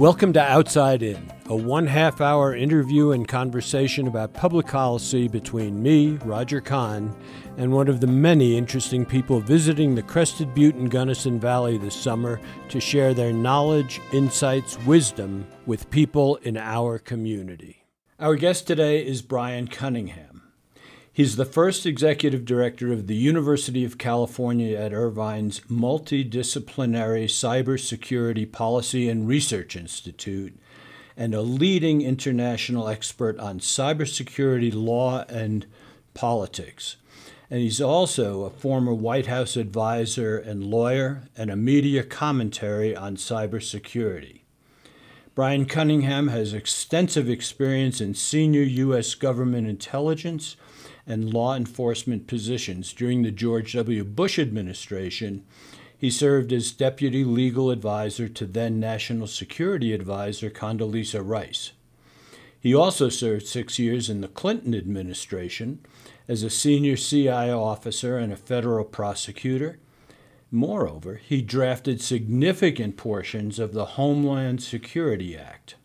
Welcome to Outside In, a one half hour interview and conversation about public policy between me, Roger Kahn, and one of the many interesting people visiting the Crested Butte and Gunnison Valley this summer to share their knowledge, insights, wisdom with people in our community. Our guest today is Bryan Cunningham. He's the first executive director of the University of California at Irvine's Multidisciplinary Cybersecurity Policy and Research Institute and a leading international expert on cybersecurity law and politics. And he's also a former White House advisor and lawyer and a media commentary on cybersecurity. Bryan Cunningham has extensive experience in senior U.S. government intelligence and law enforcement positions. During the George W. Bush administration, he served as deputy legal advisor to then National Security Advisor Condoleezza Rice. He also served six years in the Clinton administration as a senior CI officer and a federal prosecutor. Moreover, he drafted significant portions of the Homeland Security Act.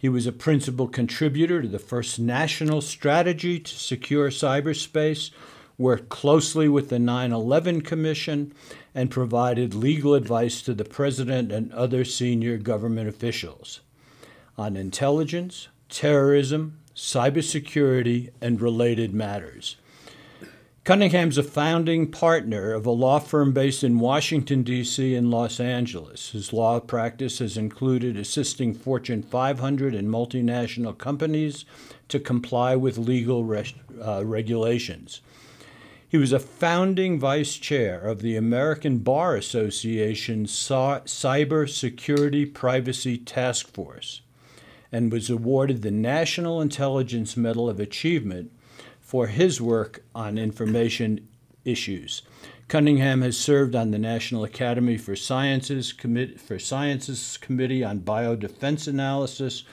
He was a principal contributor to the first national strategy to secure cyberspace, worked closely with the 9 11 Commission, and provided legal advice to the President and other senior government officials on intelligence, terrorism, cybersecurity, and related matters. Cunningham's a founding partner of a law firm based in Washington, D.C. and Los Angeles. His law practice has included assisting Fortune 500 and multinational companies to comply with legal res- uh, regulations. He was a founding vice chair of the American Bar Association's Cyber Security Privacy Task Force and was awarded the National Intelligence Medal of Achievement for his work on information issues. Cunningham has served on the National Academy for Sciences, for Sciences Committee on Biodefense Analysis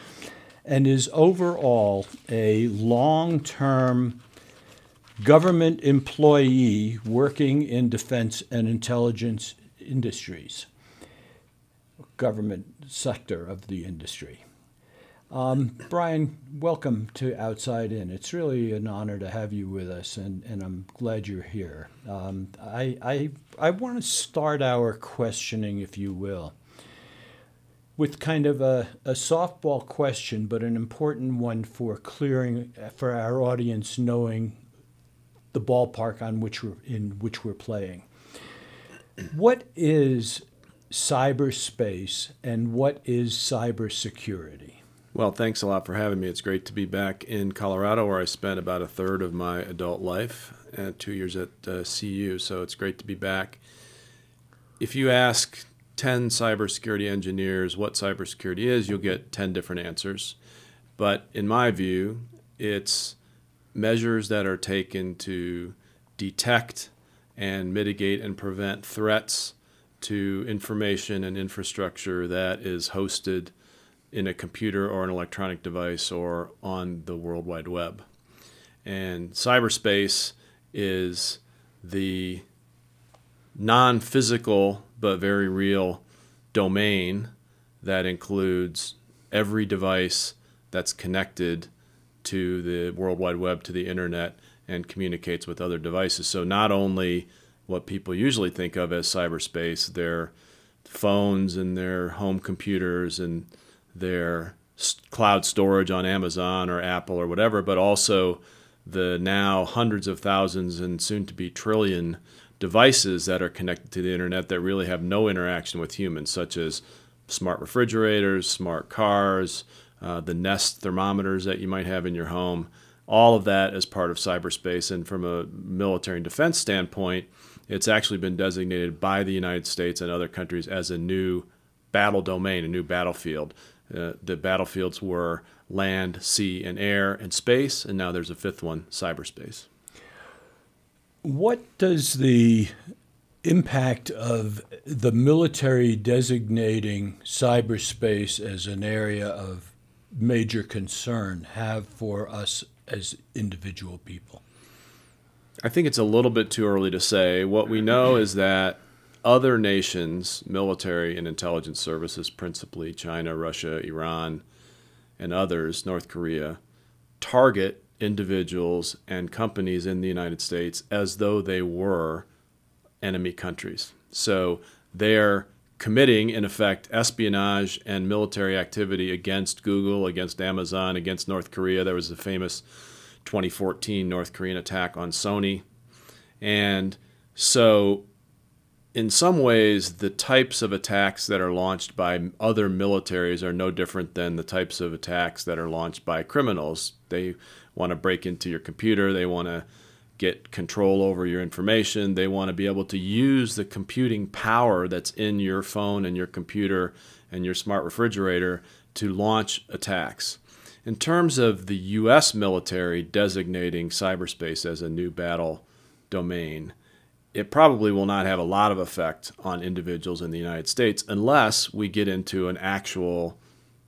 and is overall a long term government employee working in defense and intelligence industries, government sector of the industry. Um, Bryan, welcome to Outside In. It's really an honor to have you with us, and, and I'm glad you're here. Um, I, I, I want to start our questioning, if you will, with kind of a, a softball question, but an important one for clearing for our audience knowing the ballpark on which we're in which we're playing. What is cyberspace and what is cybersecurity? Well, thanks a lot for having me. It's great to be back in Colorado, where I spent about a third of my adult life, and two years at uh, CU. So it's great to be back. If you ask 10 cybersecurity engineers what cybersecurity is, you'll get 10 different answers. But in my view, it's measures that are taken to detect and mitigate and prevent threats to information and infrastructure that is hosted in a computer or an electronic device or on the World Wide Web. And cyberspace is the non physical but very real domain that includes every device that's connected to the World Wide Web, to the internet, and communicates with other devices. So, not only what people usually think of as cyberspace, their phones and their home computers and their cloud storage on Amazon or Apple or whatever, but also the now hundreds of thousands and soon to be trillion devices that are connected to the internet that really have no interaction with humans, such as smart refrigerators, smart cars, uh, the Nest thermometers that you might have in your home. All of that is part of cyberspace. And from a military and defense standpoint, it's actually been designated by the United States and other countries as a new battle domain, a new battlefield. Uh, the battlefields were land, sea, and air and space, and now there's a fifth one, cyberspace. What does the impact of the military designating cyberspace as an area of major concern have for us as individual people? I think it's a little bit too early to say. What we know is that other nations' military and intelligence services, principally China, Russia, Iran, and others, North Korea, target individuals and companies in the United States as though they were enemy countries. So they're committing, in effect, espionage and military activity against Google, against Amazon, against North Korea. There was the famous 2014 North Korean attack on Sony. And so, in some ways, the types of attacks that are launched by other militaries are no different than the types of attacks that are launched by criminals. They want to break into your computer, they want to get control over your information. They want to be able to use the computing power that's in your phone and your computer and your smart refrigerator to launch attacks. In terms of the US military designating cyberspace as a new battle domain, it probably will not have a lot of effect on individuals in the United States unless we get into an actual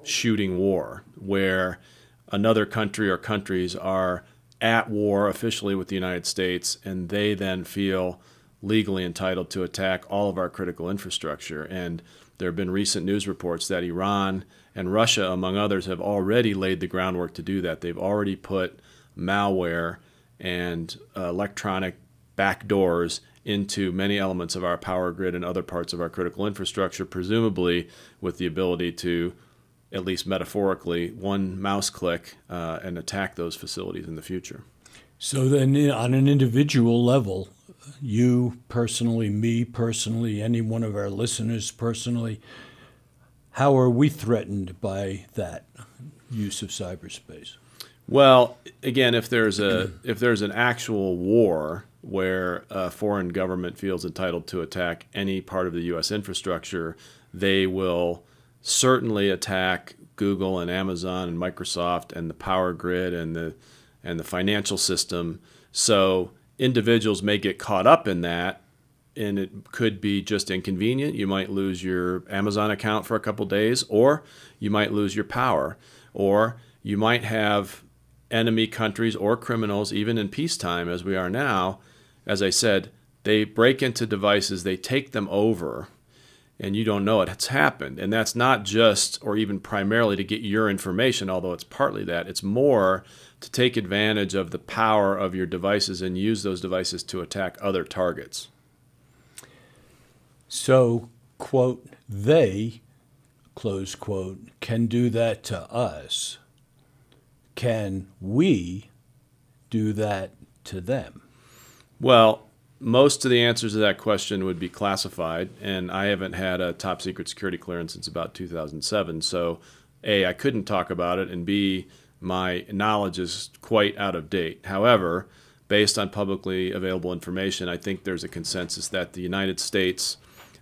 shooting war where another country or countries are at war officially with the United States, and they then feel legally entitled to attack all of our critical infrastructure. And there have been recent news reports that Iran and Russia, among others, have already laid the groundwork to do that. They've already put malware and uh, electronic backdoors into many elements of our power grid and other parts of our critical infrastructure, presumably with the ability to at least metaphorically, one mouse click uh, and attack those facilities in the future. So then, on an individual level, you personally, me personally, any one of our listeners personally, how are we threatened by that use of cyberspace? Well, again, if there's a if there's an actual war where a foreign government feels entitled to attack any part of the U.S. infrastructure, they will certainly attack Google and Amazon and Microsoft and the power grid and the and the financial system. So individuals may get caught up in that and it could be just inconvenient. You might lose your Amazon account for a couple days or you might lose your power or you might have enemy countries or criminals even in peacetime as we are now. As I said, they break into devices, they take them over and you don't know it. It's happened. And that's not just or even primarily to get your information, although it's partly that. It's more to take advantage of the power of your devices and use those devices to attack other targets. So, quote, they, close quote, can do that to us. Can we do that to them? Well, most of the answers to that question would be classified, and I haven't had a top secret security clearance since about 2007. So, A, I couldn't talk about it, and B, my knowledge is quite out of date. However, based on publicly available information, I think there's a consensus that the United States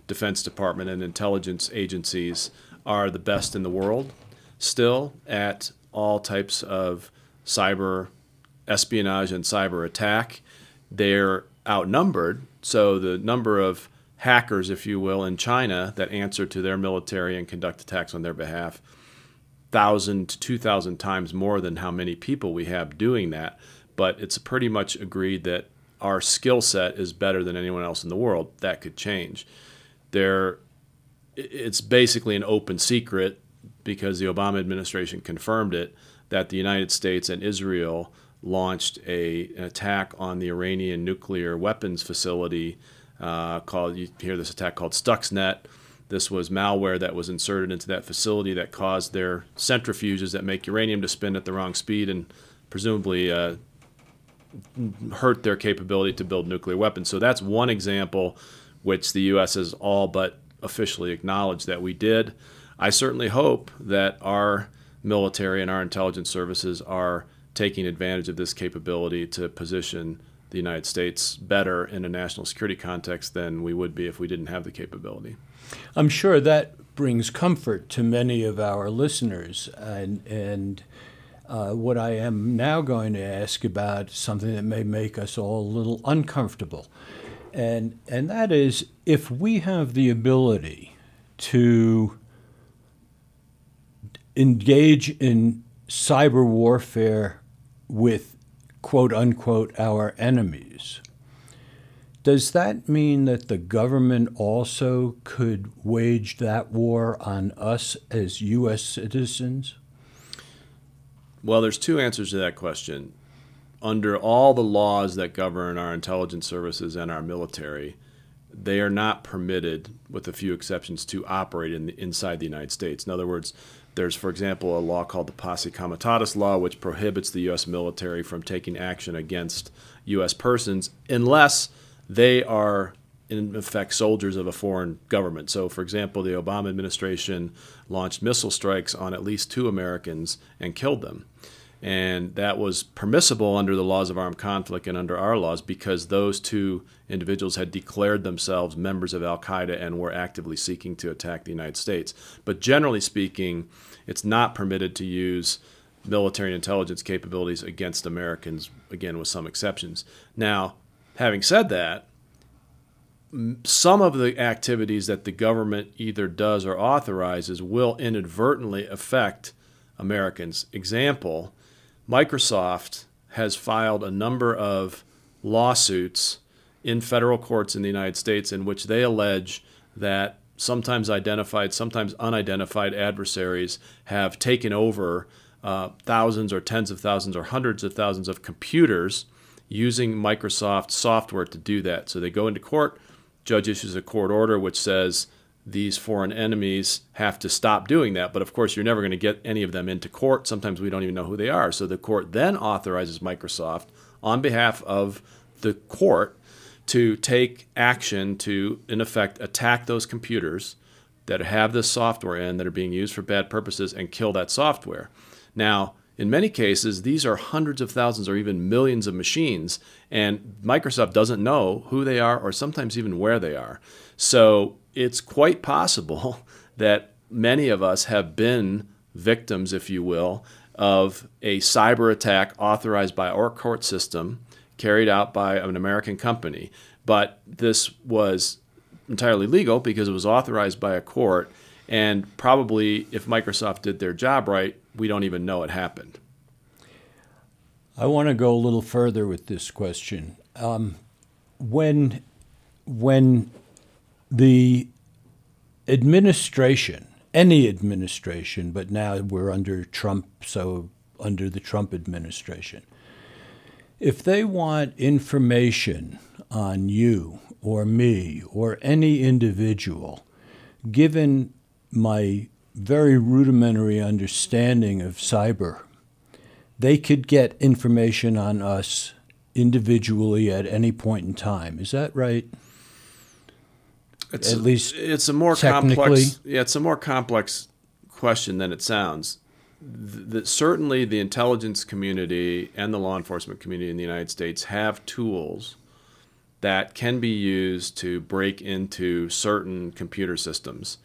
Defense Department and intelligence agencies are the best in the world still at all types of cyber espionage and cyber attack. They're outnumbered. So the number of hackers, if you will, in China that answer to their military and conduct attacks on their behalf, thousand to two thousand times more than how many people we have doing that. But it's pretty much agreed that our skill set is better than anyone else in the world. That could change. There, it's basically an open secret because the Obama administration confirmed it that the United States and Israel launched a, an attack on the Iranian nuclear weapons facility uh, called, you hear this attack called Stuxnet. This was malware that was inserted into that facility that caused their centrifuges that make uranium to spin at the wrong speed and presumably uh, hurt their capability to build nuclear weapons. So that's one example which the U.S. has all but officially acknowledged that we did. I certainly hope that our military and our intelligence services are taking advantage of this capability to position the United States better in a national security context than we would be if we didn't have the capability. I'm sure that brings comfort to many of our listeners. And, and uh, what I am now going to ask about something that may make us all a little uncomfortable. And, and that is if we have the ability to engage in cyber warfare with quote unquote our enemies. Does that mean that the government also could wage that war on us as U.S. citizens? Well, there's two answers to that question. Under all the laws that govern our intelligence services and our military, they are not permitted, with a few exceptions, to operate in the, inside the United States. In other words, there's, for example, a law called the Posse Comitatus Law, which prohibits the U.S. military from taking action against U.S. persons unless they are in effect soldiers of a foreign government. So, for example, the Obama administration launched missile strikes on at least two Americans and killed them. And that was permissible under the laws of armed conflict and under our laws because those two individuals had declared themselves members of Al Qaeda and were actively seeking to attack the United States. But generally speaking, it's not permitted to use military intelligence capabilities against Americans, again, with some exceptions. Now, having said that, some of the activities that the government either does or authorizes will inadvertently affect Americans. Example Microsoft has filed a number of lawsuits in federal courts in the United States in which they allege that sometimes identified, sometimes unidentified adversaries have taken over uh, thousands or tens of thousands or hundreds of thousands of computers using Microsoft software to do that. So they go into court judge issues a court order which says these foreign enemies have to stop doing that. But of course, you're never going to get any of them into court. Sometimes we don't even know who they are. So the court then authorizes Microsoft on behalf of the court to take action to, in effect, attack those computers that have this software in that are being used for bad purposes and kill that software. Now, in many cases, these are hundreds of thousands or even millions of machines, and Microsoft doesn't know who they are or sometimes even where they are. So it's quite possible that many of us have been victims, if you will, of a cyber attack authorized by our court system, carried out by an American company. But this was entirely legal because it was authorized by a court. And probably if Microsoft did their job right, we don't even know it happened. I want to go a little further with this question. Um, when when the administration, any administration, but now we're under Trump, so under the Trump administration, if they want information on you or me or any individual, given my very rudimentary understanding of cyber, they could get information on us individually at any point in time. Is that right? It's at a, least it's a more complex. Yeah, it's a more complex question than it sounds. The, certainly, the intelligence community and the law enforcement community in the United States have tools that can be used to break into certain computer systems,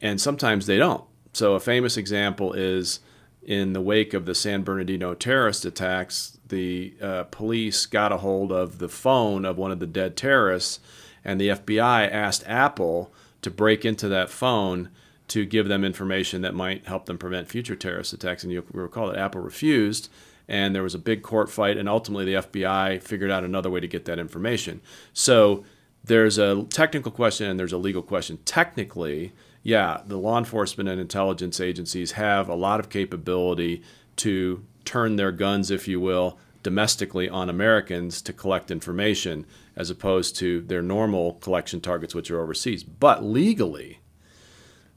and sometimes they don't. So, a famous example is in the wake of the San Bernardino terrorist attacks, the uh, police got a hold of the phone of one of the dead terrorists, and the FBI asked Apple to break into that phone to give them information that might help them prevent future terrorist attacks. And you recall that Apple refused, and there was a big court fight, and ultimately the FBI figured out another way to get that information. So there's a technical question and there's a legal question. Technically, yeah, the law enforcement and intelligence agencies have a lot of capability to turn their guns, if you will, domestically on Americans to collect information as opposed to their normal collection targets, which are overseas. But legally,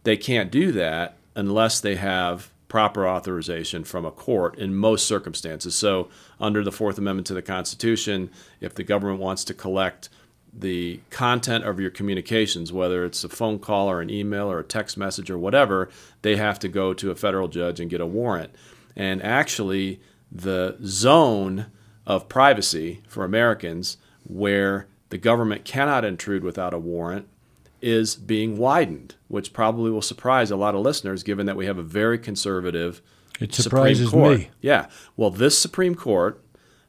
they can't do that unless they have proper authorization from a court in most circumstances. So, under the Fourth Amendment to the Constitution, if the government wants to collect the content of your communications, whether it's a phone call or an email or a text message or whatever, they have to go to a federal judge and get a warrant. And actually, the zone of privacy for Americans where the government cannot intrude without a warrant is being widened, which probably will surprise a lot of listeners given that we have a very conservative it surprises Supreme Court. me. Yeah. Well, this Supreme Court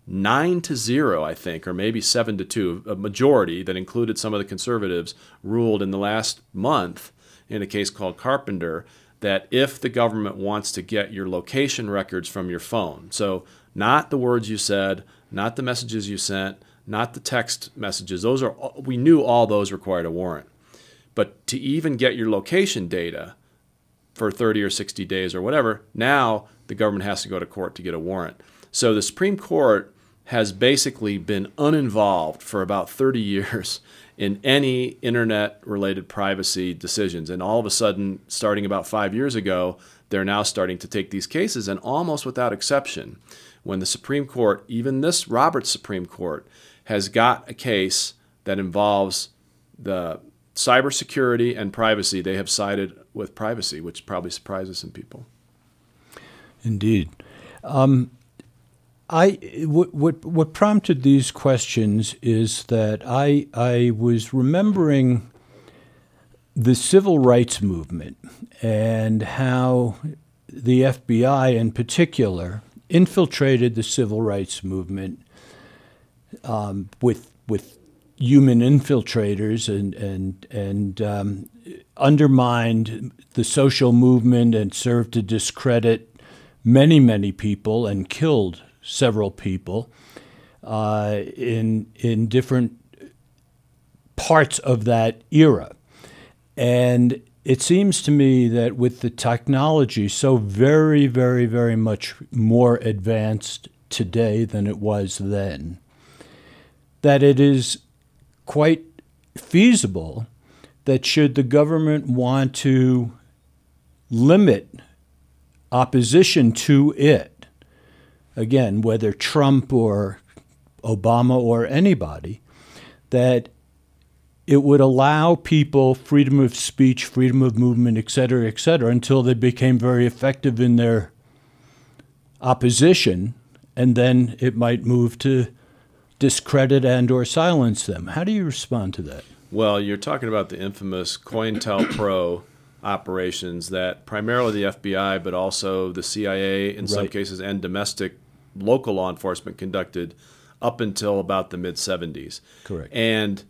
nine to zero, I think, or maybe seven to two, a majority that included some of the conservatives ruled in the last month in a case called Carpenter that if the government wants to get your location records from your phone, so not the words you said, not the messages you sent, not the text messages. Those are we knew all those required a warrant. But to even get your location data for 30 or 60 days or whatever, now the government has to go to court to get a warrant. So the Supreme Court has basically been uninvolved for about 30 years in any internet related privacy decisions. And all of a sudden, starting about five years ago, they're now starting to take these cases, and almost without exception, when the Supreme Court, even this Roberts Supreme Court, has got a case that involves the cybersecurity and privacy, they have sided with privacy, which probably surprises some people. Indeed. Um, I what, what what prompted these questions is that I I was remembering the civil rights movement and how the FBI in particular infiltrated the civil rights movement um, with with human infiltrators and and and um, undermined the social movement and served to discredit many many people and killed several people uh, in in different parts of that era, and it seems to me that with the technology so very very very much more advanced today than it was then, that it is quite feasible that should the government want to limit opposition to it again, whether Trump or Obama or anybody, that it would allow people freedom of speech, freedom of movement, et cetera, et cetera, until they became very effective in their opposition, and then it might move to discredit and or silence them. How do you respond to that? Well, you're talking about the infamous COINTELPRO operations that primarily the FBI, but also the CIA in right. some cases and domestic local law enforcement conducted up until about the mid 70s. Correct. And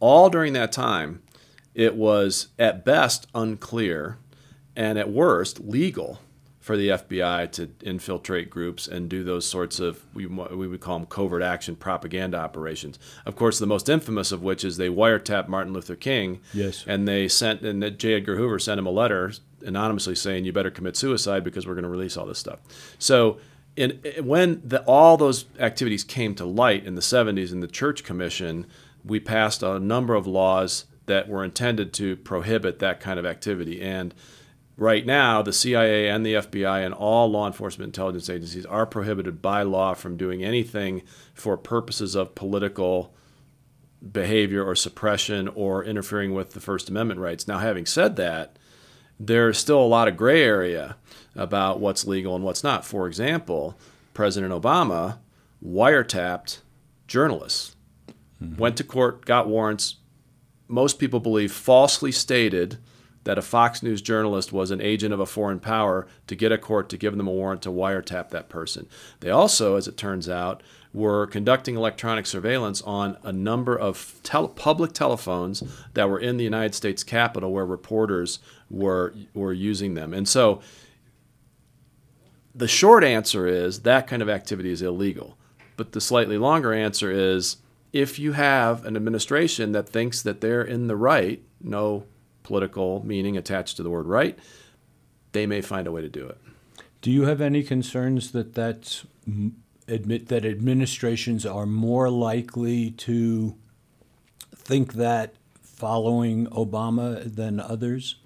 all during that time, it was at best unclear and at worst legal for the FBI to infiltrate groups and do those sorts of we, we would call them covert action propaganda operations. Of course, the most infamous of which is they wiretapped Martin Luther King. Yes. And they sent and J. Edgar Hoover sent him a letter anonymously saying you better commit suicide because we're going to release all this stuff. So in, when the, all those activities came to light in the 70s in the Church Commission, we passed a number of laws that were intended to prohibit that kind of activity. And right now, the CIA and the FBI and all law enforcement intelligence agencies are prohibited by law from doing anything for purposes of political behavior or suppression or interfering with the First Amendment rights. Now, having said that, there's still a lot of gray area about what's legal and what's not. For example, President Obama wiretapped journalists, mm-hmm. went to court, got warrants. Most people believe falsely stated that a Fox News journalist was an agent of a foreign power to get a court to give them a warrant to wiretap that person. They also, as it turns out, were conducting electronic surveillance on a number of tel- public telephones that were in the United States Capitol where reporters were were using them. And so the short answer is that kind of activity is illegal. But the slightly longer answer is if you have an administration that thinks that they're in the right, no political meaning attached to the word right, they may find a way to do it. Do you have any concerns that that's admit that administrations are more likely to think that following Obama than others?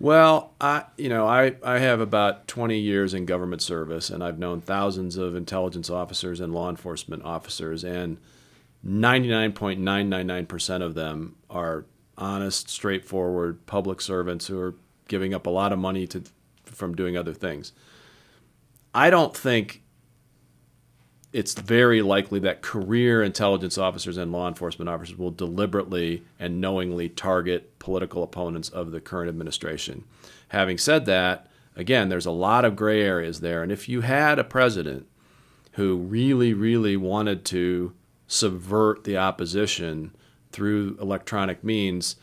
Well, I you know I, I have about 20 years in government service, and I've known thousands of intelligence officers and law enforcement officers, and 99.999% of them are honest, straightforward public servants who are giving up a lot of money to from doing other things. I don't think it's very likely that career intelligence officers and law enforcement officers will deliberately and knowingly target political opponents of the current administration. Having said that, again, there's a lot of gray areas there. And if you had a president who really, really wanted to subvert the opposition through electronic means,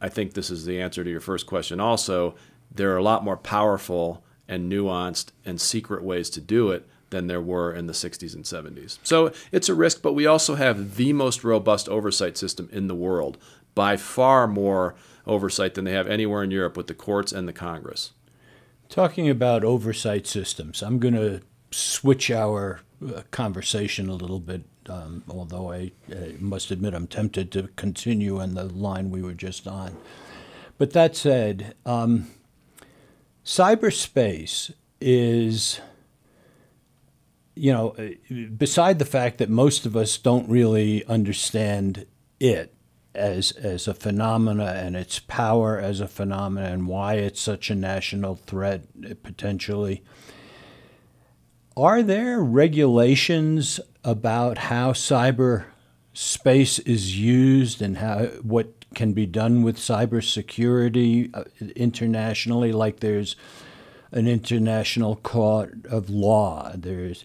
I think this is the answer to your first question also. There are a lot more powerful and nuanced and secret ways to do it than there were in the 60s and 70s. So it's a risk, but we also have the most robust oversight system in the world, by far more oversight than they have anywhere in Europe with the courts and the Congress. Talking about oversight systems, I'm going to switch our uh, conversation a little bit, um, although I, I must admit I'm tempted to continue on the line we were just on. But that said, um, cyberspace is, you know, beside the fact that most of us don't really understand it as as a phenomena and its power as a phenomena and why it's such a national threat potentially. Are there regulations about how cyber space is used and how what can be done with cybersecurity uh, internationally. Like there's an international court of law. There's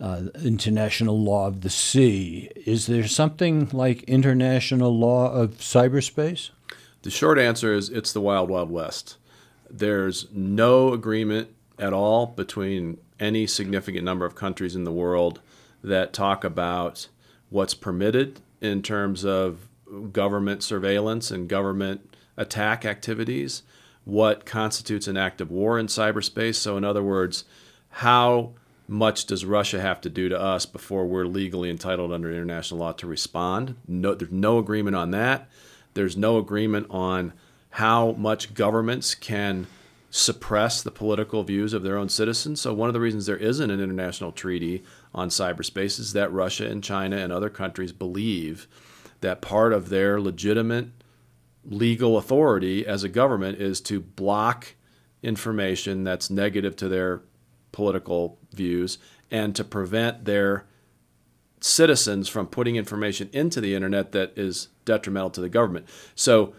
uh, international law of the sea. Is there something like international law of cyberspace? The short answer is it's the wild, wild west. There's no agreement at all between any significant number of countries in the world that talk about what's permitted in terms of government surveillance and government attack activities, what constitutes an act of war in cyberspace. So, in other words, how much does Russia have to do to us before we're legally entitled under international law to respond? No, there's no agreement on that. There's no agreement on how much governments can suppress the political views of their own citizens. So, one of the reasons there isn't an international treaty on cyberspace is that Russia and China and other countries believe that part of their legitimate legal authority as a government is to block information that's negative to their political views and to prevent their citizens from putting information into the internet that is detrimental to the government. So,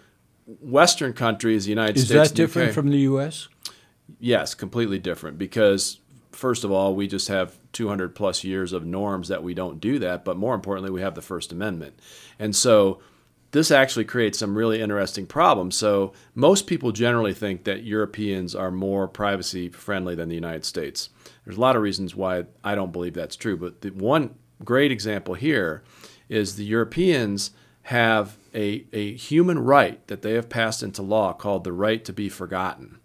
Western countries, the United is States, is that different UK, from the U.S.? Yes, completely different because first of all, we just have 200 plus years of norms that we don't do that. But more importantly, we have the First Amendment. And so this actually creates some really interesting problems. So most people generally think that Europeans are more privacy friendly than the United States. There's a lot of reasons why I don't believe that's true. But the one great example here is the Europeans have a, a human right that they have passed into law called the right to be forgotten.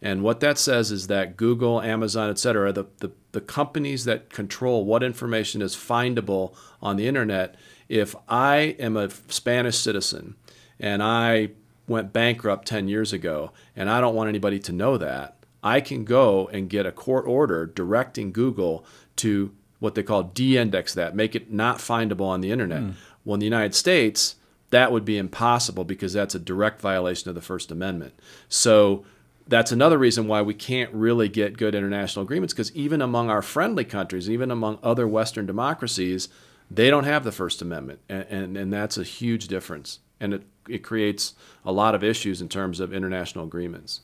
And what that says is that Google, Amazon, et cetera, the, the, the companies that control what information is findable on the internet, if I am a Spanish citizen and I went bankrupt 10 years ago and I don't want anybody to know that, I can go and get a court order directing Google to what they call de-index that, make it not findable on the internet. Mm. Well, in the United States, that would be impossible because that's a direct violation of the First Amendment. So that's another reason why we can't really get good international agreements because even among our friendly countries, even among other Western democracies, they don't have the First Amendment. And, and, and that's a huge difference. And it, it creates a lot of issues in terms of international agreements.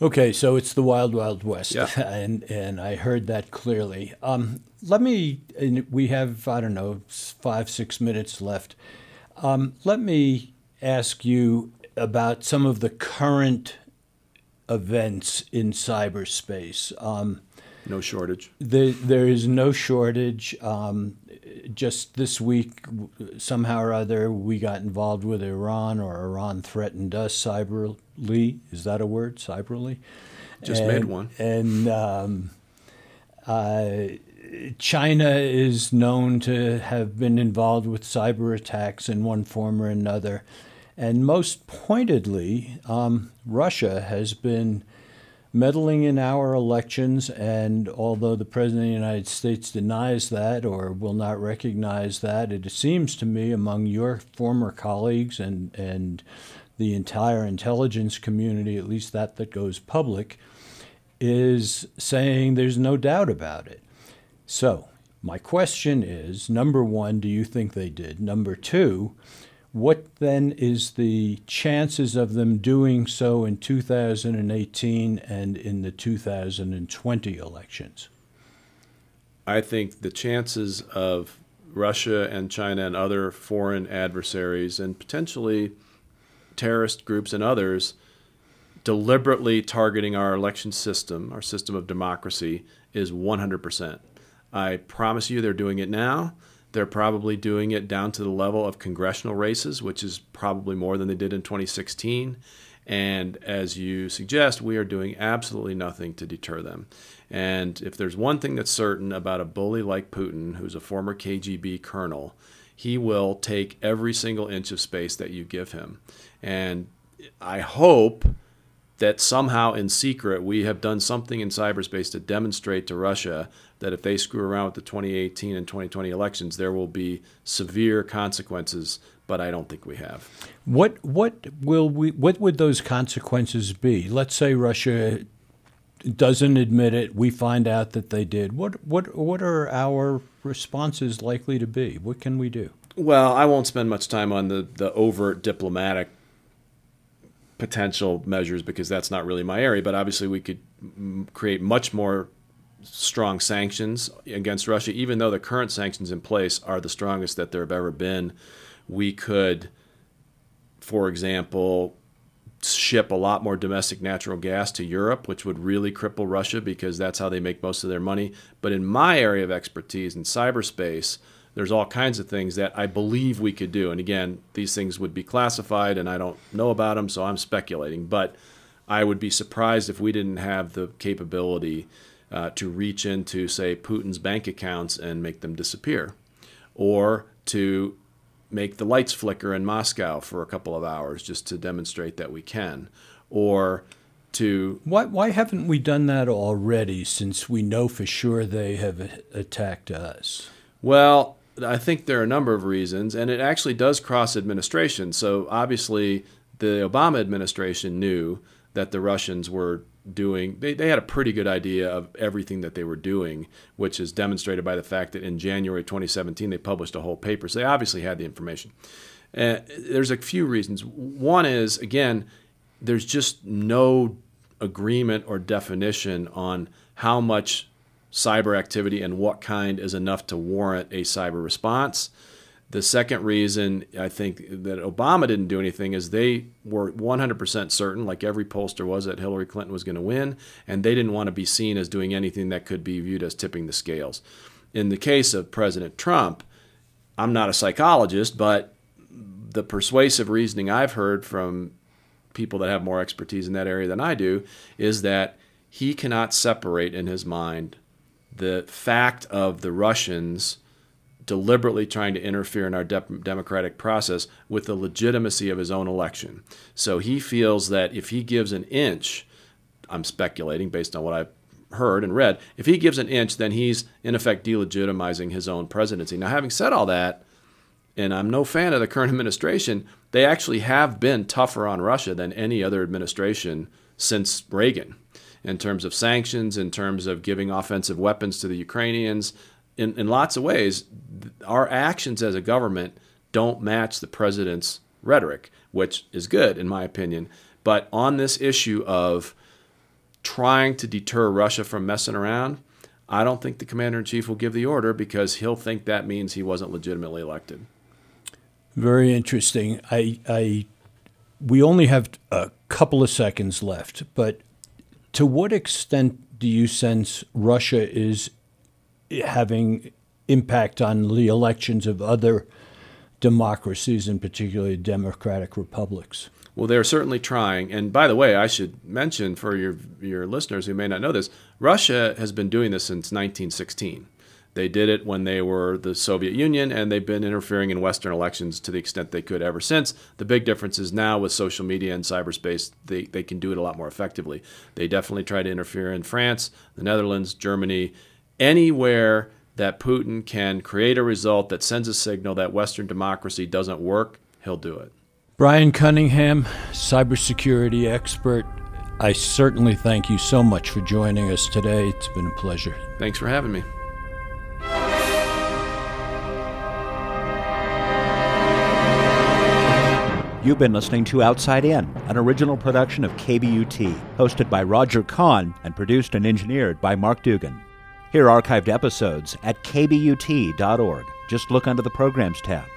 Okay, so it's the wild, wild west, yeah. and and I heard that clearly. Um, let me. We have I don't know five six minutes left. Um, let me ask you about some of the current events in cyberspace. Um, no shortage. The, there is no shortage. Um, just this week, somehow or other, we got involved with Iran, or Iran threatened us cyberly. Is that a word? Cyberly? Just and, made one. And um, uh, China is known to have been involved with cyber attacks in one form or another. And most pointedly, um, Russia has been meddling in our elections. And although the President of the United States denies that or will not recognize that, it seems to me among your former colleagues and, and the entire intelligence community, at least that that goes public, is saying there's no doubt about it. So, my question is number one, do you think they did? Number two, what then is the chances of them doing so in 2018 and in the 2020 elections? I think the chances of Russia and China and other foreign adversaries and potentially terrorist groups and others deliberately targeting our election system, our system of democracy, is 100%. I promise you they're doing it now. They're probably doing it down to the level of congressional races, which is probably more than they did in 2016. And as you suggest, we are doing absolutely nothing to deter them. And if there's one thing that's certain about a bully like Putin, who's a former KGB colonel, he will take every single inch of space that you give him. And I hope that somehow in secret we have done something in cyberspace to demonstrate to Russia that if they screw around with the 2018 and 2020 elections, there will be severe consequences. But I don't think we have. What what will we? What would those consequences be? Let's say Russia doesn't admit it. We find out that they did. What what what are our responses likely to be? What can we do? Well, I won't spend much time on the the overt diplomatic potential measures because that's not really my area. But obviously, we could create much more strong sanctions against Russia, even though the current sanctions in place are the strongest that there have ever been. We could, for example, ship a lot more domestic natural gas to Europe, which would really cripple Russia because that's how they make most of their money. But in my area of expertise in cyberspace, there's all kinds of things that I believe we could do. And again, these things would be classified and I don't know about them, so I'm speculating. But I would be surprised if we didn't have the capability uh, to reach into, say, Putin's bank accounts and make them disappear, or to make the lights flicker in Moscow for a couple of hours just to demonstrate that we can, or to why why haven't we done that already since we know for sure they have attacked us? Well, I think there are a number of reasons, and it actually does cross administration. So obviously, the Obama administration knew that the Russians were doing, they, they had a pretty good idea of everything that they were doing, which is demonstrated by the fact that in January 2017, they published a whole paper. So they obviously had the information. Uh, there's a few reasons. One is, again, there's just no agreement or definition on how much cyber activity and what kind is enough to warrant a cyber response. The second reason I think that Obama didn't do anything is they were 100% certain, like every pollster was, that Hillary Clinton was going to win, and they didn't want to be seen as doing anything that could be viewed as tipping the scales. In the case of President Trump, I'm not a psychologist, but the persuasive reasoning I've heard from people that have more expertise in that area than I do is that he cannot separate in his mind the fact of the Russians deliberately trying to interfere in our de- democratic process with the legitimacy of his own election. So he feels that if he gives an inch, I'm speculating based on what I've heard and read, if he gives an inch, then he's in effect delegitimizing his own presidency. Now, having said all that, and I'm no fan of the current administration, they actually have been tougher on Russia than any other administration since Reagan in terms of sanctions, in terms of giving offensive weapons to the Ukrainians. In, in lots of ways, our actions as a government don't match the president's rhetoric, which is good, in my opinion. But on this issue of trying to deter Russia from messing around, I don't think the commander in chief will give the order because he'll think that means he wasn't legitimately elected. Very interesting. I, I, we only have a couple of seconds left, but to what extent do you sense Russia is having impact on the elections of other democracies, and particularly democratic republics? Well, they're certainly trying. And by the way, I should mention for your your listeners who may not know this, Russia has been doing this since 1916. They did it when they were the Soviet Union, and they've been interfering in Western elections to the extent they could ever since. The big difference is now with social media and cyberspace, they, they can do it a lot more effectively. They definitely try to interfere in France, the Netherlands, Germany, anywhere that Putin can create a result that sends a signal that Western democracy doesn't work, he'll do it. Bryan Cunningham, cybersecurity expert. I certainly thank you so much for joining us today. It's been a pleasure. Thanks for having me. You've been listening to Outside In, an original production of KBUT, hosted by Roger Kahn and produced and engineered by Mark Dugan. Hear archived episodes at kbut.org. Just look under the Programs tab.